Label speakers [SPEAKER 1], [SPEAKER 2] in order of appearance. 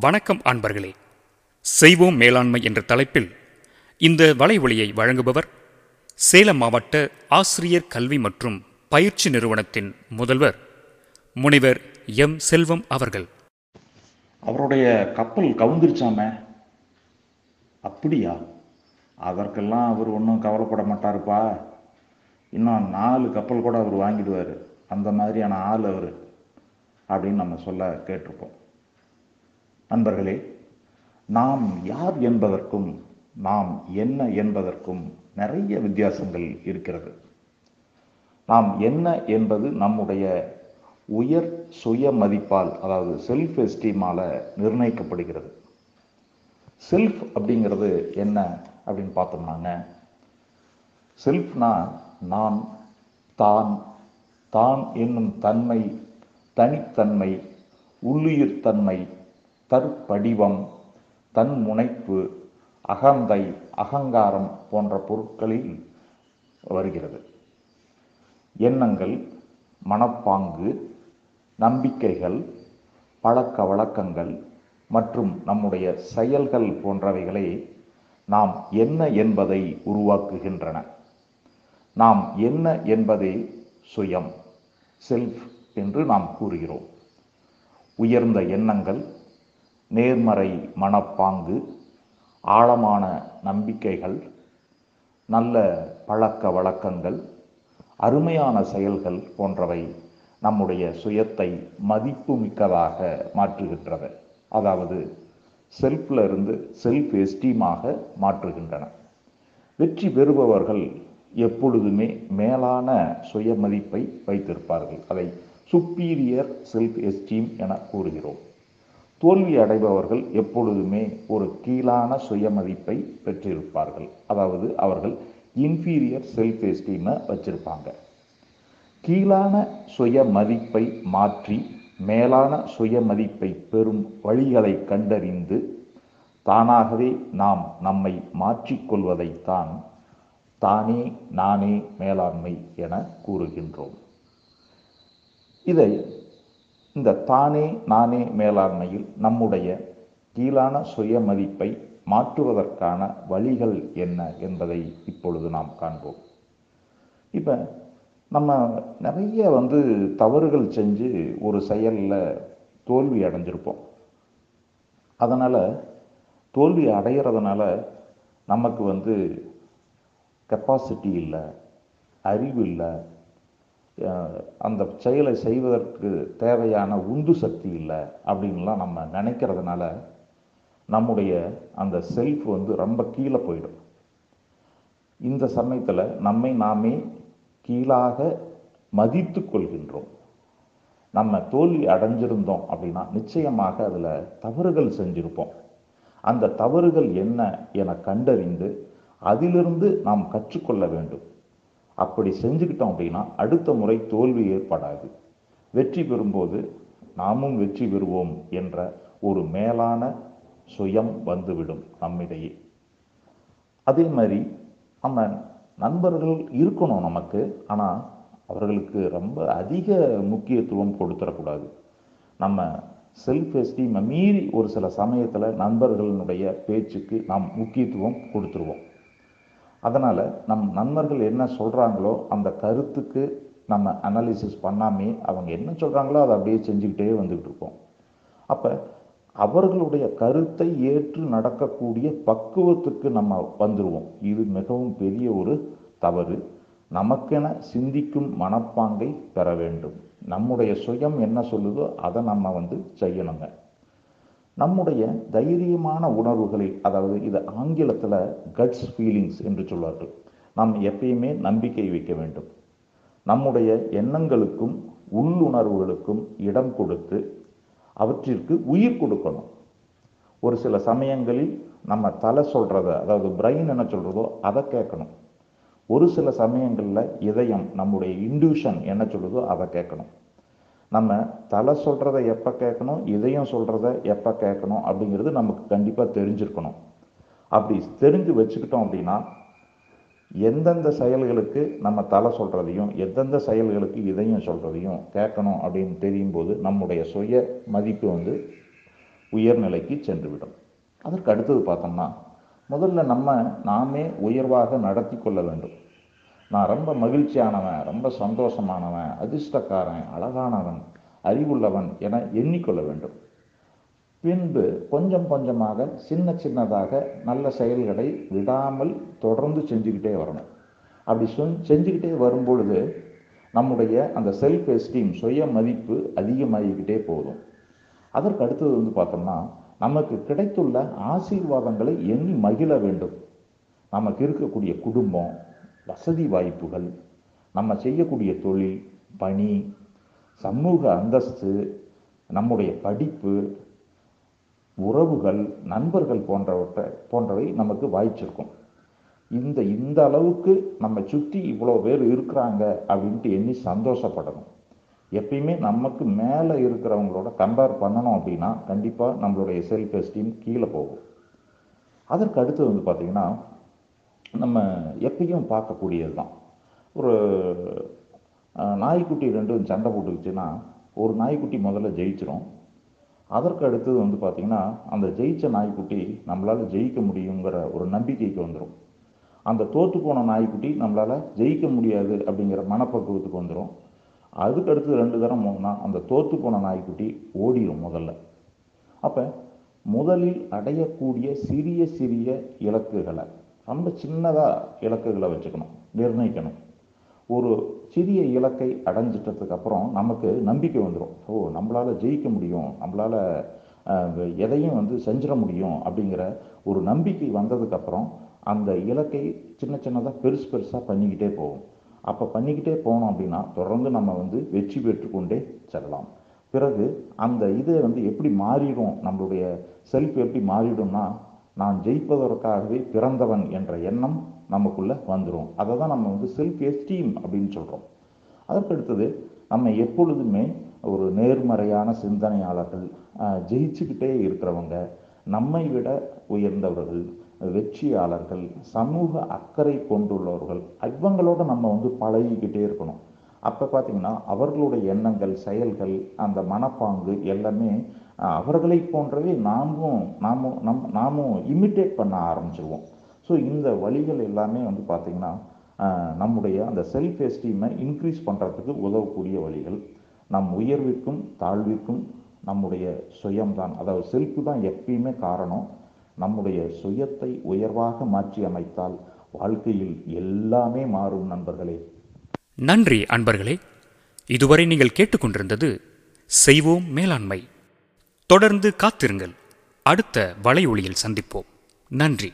[SPEAKER 1] வணக்கம் அன்பர்களே. செய்வோம் மேலாண்மை என்ற தலைப்பில் இந்த வலைவொலியை வழங்குபவர் சேலம் மாவட்ட ஆசிரியர் கல்வி மற்றும் பயிற்சி நிறுவனத்தின் முதல்வர் முனைவர் எம். செல்வம் அவர்கள்.
[SPEAKER 2] அவருடைய கப்பல் கவுந்திருச்சாமே? அப்படியா? அதற்கெல்லாம் அவர் ஒன்றும் கவலைப்பட மாட்டாருப்பா. இன்னும் நாலு கப்பல் கூட அவர் வாங்கிடுவார். அந்த மாதிரியான ஆள் அவர். அப்படின்னு நம்ம சொல்ல கேட்டிருப்போம். நண்பர்களே நாம் யார் என்பதற்கும் நாம் என்ன என்பதற்கும் நிறைய வித்தியாசங்கள் இருக்கிறது. நாம் என்ன என்பது நம்முடைய உயர் சுய மதிப்பால் அதாவது செல்ஃப் எஸ்டீமால் நிர்ணயிக்கப்படுகிறது. செல்ஃப் அப்படிங்கிறது என்ன அப்படின்னு பார்த்தோம்னாங்க செல்ஃப்னா நான் தான் தான் என்னும் தன்மை தனித்தன்மை உள்ளுயிர் தன்மை தற்படிவம் தன்முனைப்பு அகந்தை அகங்காரம் போன்ற பொருட்களில் வருகிறது. எண்ணங்கள் மனப்பாங்கு நம்பிக்கைகள் பழக்க வழக்கங்கள் மற்றும் நம்முடைய செயல்கள் போன்றவைகளை நாம் என்ன என்பதை உருவாக்குகின்றன. நாம் என்ன என்பதே சுயம் செல்ஃப் என்று நாம் கூறுகிறோம். உயர்ந்த எண்ணங்கள் நேர்மறை மனப்பாங்கு ஆழமான நம்பிக்கைகள் நல்ல பழக்க வழக்கங்கள் அருமையான செயல்கள் போன்றவை நம்முடைய சுயத்தை மதிப்புமிக்கதாக மாற்றுகின்றது அதாவது செல்ஃபில் இருந்து செல்ஃப் எஸ்டீமாக மாற்றுகின்றன. வெற்றி பெறுபவர்கள் எப்பொழுதுமே மேலான சுயமதிப்பை வைத்திருப்பார்கள். அதை சுப்பீரியர் செல்ஃப் எஸ்டீம் என கூறுகிறோம். தோல்வி அடைபவர்கள் எப்பொழுதுமே ஒரு கீழான சுயமதிப்பை பெற்றிருப்பார்கள். அதாவது அவர்கள் இன்ஃபீரியர் செல்ஃப் எஸ்டீமை வச்சிருப்பாங்க. கீழான சுய மதிப்பை மாற்றி மேலான சுய மதிப்பை பெறும் வழிகளை கண்டறிந்து தானாகவே நாம் நம்மை மாற்றிக்கொள்வதைத்தான் தானே நானே மேலாண்மை என கூறுகின்றோம். இதை இந்த தானே நானே மேலாண்மையில் நம்முடைய கீழான சுயமதிப்பை மாற்றுவதற்கான வழிகள் என்ன என்பதை இப்பொழுது நாம் காண்போம். இப்போ நம்ம நிறைய வந்து தவறுகள் செஞ்சு ஒரு செயலில் தோல்வி அடைஞ்சிருப்போம். அதனால் தோல்வி அடைகிறதுனால நமக்கு வந்து கெப்பாசிட்டி இல்லை அறிவு இல்லை அந்த செயலை செய்வதற்கு தேவையான உந்து சக்தி இல்லை அப்படின்லாம் நம்ம நினைக்கிறதுனால நம்முடைய அந்த செல்ஃப் வந்து ரொம்ப கீழே போயிடும். இந்த சமயத்தில் நம்மை நாமே கீழாக மதித்து கொள்கின்றோம். நம்ம தோல்வி அடைஞ்சிருந்தோம் அப்படின்னா நிச்சயமாக அதில் தவறுகள் செஞ்சிருப்போம். அந்த தவறுகள் என்ன என கண்டறிந்து அதிலிருந்து நாம் கற்றுக்கொள்ள வேண்டும். அப்படி செஞ்சுக்கிட்டோம் அப்படின்னா அடுத்த முறை தோல்வி ஏற்படாது. வெற்றி பெறும்போது நாமும் வெற்றி பெறுவோம் என்ற ஒரு மேலான சுயம் வந்துவிடும் நம்மிடையே. அதே மாதிரி நம்ம நண்பர்கள் இருக்கணும் நமக்கு ஆனால் அவர்களுக்கு ரொம்ப அதிக முக்கியத்துவம் கொடுத்துடக்கூடாது. நம்ம செல்ஃப் எஸ்டீமை மீறி ஒரு சில சமயத்தில் நண்பர்களினுடைய பேச்சுக்கு நாம் முக்கியத்துவம் கொடுத்துருவோம். அதனால் நம் நண்பர்கள் என்ன சொல்கிறாங்களோ அந்த கருத்துக்கு நம்ம அனாலிசிஸ் பண்ணாமே அவங்க என்ன சொல்கிறாங்களோ அதை அப்படியே செஞ்சுக்கிட்டே வந்துக்கிட்டு இருக்கோம் அப்போ அவர்களுடைய கருத்தை ஏற்று நடக்கக்கூடிய பக்குவத்துக்கு நம்ம வந்துடுவோம் இது மிகவும் பெரிய ஒரு தவறு. நமக்கென சிந்திக்கும் மனப்பாங்கை பெற வேண்டும். நம்முடைய சுயம் என்ன சொல்லுதோ அதை நம்ம வந்து செய்யணுங்க. நம்முடைய தைரியமான உணர்வுகளை அதாவது இது ஆங்கிலத்தில் கட்ஸ் ஃபீலிங்ஸ் என்று சொல்வார்கள். நாம் எப்பயுமே நம்பிக்கை வைக்க வேண்டும். நம்முடைய எண்ணங்களுக்கும் உள்ளுணர்வுகளுக்கும் இடம் கொடுத்து அவற்றிற்கு உயிர் கொடுக்கணும். ஒரு சில சமயங்களில் நம்ம தலை சொல்கிறத அதாவது பிரெயின் என்ன சொல்கிறதோ அதை கேட்கணும். ஒரு சில சமயங்களில் இதயம் நம்முடைய இன்டியூஷன் என்ன சொல்லுதோ அதை கேட்கணும். நம்ம தலை சொல்கிறத எப்போ கேட்கணும் இதயம் சொல்கிறத எப்போ கேட்கணும் அப்படிங்கிறது நமக்கு கண்டிப்பாக தெரிஞ்சிருக்கணும். அப்படி தெரிஞ்சு வச்சுக்கிட்டோம் அப்படின்னா எந்தெந்த செயல்களுக்கு நம்ம தலை சொல்கிறதையும் எந்தெந்த செயல்களுக்கு இதயம் சொல்கிறதையும் கேட்கணும் அப்படின்னு தெரியும் போது நம்முடைய சுய மதிப்பு வந்து உயர்நிலைக்கு சென்றுவிடும். அதற்கு அடுத்தது பார்த்தோம்னா முதல்ல நம்ம நாமே உயர்வாக நடத்தி கொள்ள வேண்டும். நான் ரொம்ப மகிழ்ச்சியானவன் ரொம்ப சந்தோஷமானவன் அதிர்ஷ்டக்காரன் அழகானவன் அறிவுள்ளவன் என எண்ணிக்கொள்ள வேண்டும். பின்பு கொஞ்சம் கொஞ்சமாக சின்ன சின்னதாக நல்ல செயல்களை விடாமல் தொடர்ந்து செஞ்சுக்கிட்டே வரணும். அப்படி சொன் செஞ்சுக்கிட்டே வரும்பொழுது நம்முடைய அந்த செல்ஃப் எஸ்டீம் சுய மதிப்பு அதிகமாகிக்கிட்டே போதும். அதற்கு அடுத்தது வந்து பார்த்தோம்னா நமக்கு கிடைத்துள்ள ஆசீர்வாதங்களை எண்ணி மகிழ வேண்டும். நமக்கு இருக்கக்கூடிய குடும்பம் வசதி வாய்ப்புகள் நம்ம செய்யக்கூடிய தொழில் பணி சமூக அந்தஸ்து நம்முடைய படிப்பு உறவுகள் நண்பர்கள் போன்றவற்றை போன்றவை நமக்கு வாய்ச்சிருக்கும். இந்த இந்த அளவுக்கு நம்ம சுற்றி இவ்வளோ பேர் இருக்கிறாங்க அப்படின்ட்டு எண்ணி சந்தோஷப்படணும். எப்பயுமே நமக்கு மேலே இருக்கிறவங்களோட கம்பேர் பண்ணணும் அப்படின்னா கண்டிப்பாக நம்மளுடைய செல்ஃப் எஸ்டீம் கீழே போகும். அதற்கு அடுத்தது வந்து பார்த்திங்கன்னா நம்ம எப்பயும் பார்க்கக்கூடியது தான் ஒரு நாய்க்குட்டி ரெண்டும் சண்டை போட்டுக்கிச்சுன்னா ஒரு நாய்க்குட்டி முதல்ல ஜெயிச்சிரும். அதற்கு அடுத்தது வந்து பார்த்திங்கன்னா அந்த ஜெயிச்ச நாய்க்குட்டி நம்மளால் ஜெயிக்க முடியுங்கிற ஒரு நம்பிக்கைக்கு வந்துடும் அந்த தோற்று போன நாய்க்குட்டி நம்மளால் ஜெயிக்க முடியாது அப்படிங்கிற மனப்பக்குவத்துக்கு வந்துடும் அதுக்கு அடுத்து ரெண்டு தரம் போனால் அந்த தோற்று போன நாய்க்குட்டி ஓடிடும் முதல்ல. அப்போ முதலில் அடையக்கூடிய சிறிய சிறிய இலக்குகளை ரொம்ப சின்னதாக இலக்குகளை வச்சுக்கணும் நிர்ணயிக்கணும். ஒரு சிறிய இலக்கை அடைஞ்சிட்டதுக்கப்புறம் நமக்கு நம்பிக்கை வந்துடும் ஓ நம்மளால் ஜெயிக்க முடியும் நம்மளால் எதையும் வந்து செஞ்சிட முடியும் அப்படிங்கிற ஒரு நம்பிக்கை வந்ததுக்கப்புறம் அந்த இலக்கை சின்ன சின்னதாக பெருசு பெருசாக பண்ணிக்கிட்டே போகும் அப்போ பண்ணிக்கிட்டே போனோம் அப்படின்னா தொடர்ந்து நம்ம வந்து வெற்றி பெற்றுக்கொண்டே செல்லலாம். பிறகு அந்த இது வந்து எப்படி மாறிடும் நம்மளுடைய செல்ஃப் எப்படி மாறிடும்னா நான் ஜெயிப்பதற்காகவே பிறந்தவன் என்ற எண்ணம் நமக்குள்ள வந்துடும் அதை தான் நம்ம வந்து செல்ஃப் எஸ்டீம் அப்படின்னு சொல்கிறோம் அதற்கடுத்தது நம்ம எப்பொழுதுமே ஒரு நேர்மறையான சிந்தனையாளர்கள் ஜெயிச்சுக்கிட்டே இருக்கிறவங்க நம்மை விட உயர்ந்தவர்கள் வெற்றியாளர்கள் சமூக அக்கறை கொண்டுள்ளவர்கள் இவங்களோட நம்ம வந்து பழகிக்கிட்டே இருக்கணும். அப்போ பார்த்தீங்கன்னா அவர்களுடைய எண்ணங்கள் செயல்கள் அந்த மனப்பாங்கு எல்லாமே அவர்களை போன்றவே நாமும் நாமும் நம் நாமும் இமிட்டேட் பண்ண ஆரம்பிச்சிருவோம். ஸோ இந்த வழிகள் எல்லாமே வந்து பார்த்திங்கன்னா நம்முடைய அந்த செல்ஃப் எஸ்டீமை இன்க்ரீஸ் பண்ணுறதுக்கு உதவக்கூடிய வழிகள். நம் உயர்விற்கும் தாழ்விற்கும் நம்முடைய சுயம்தான். அதாவது செல்ஃப் தான் எப்பயுமே காரணம். நம்முடைய சுயத்தை உயர்வாக மாற்றி அமைத்தால் வாழ்க்கையில் எல்லாமே மாறும் நண்பர்களே.
[SPEAKER 1] நன்றி அன்பர்களே. இதுவரை நீங்கள் கேட்டுக்கொண்டிருந்தது செய்வோம் மேலாண்மை. தொடர்ந்து காத்திருங்கள். அடுத்த வலை ஒளியில் சந்திப்போம். நன்றி.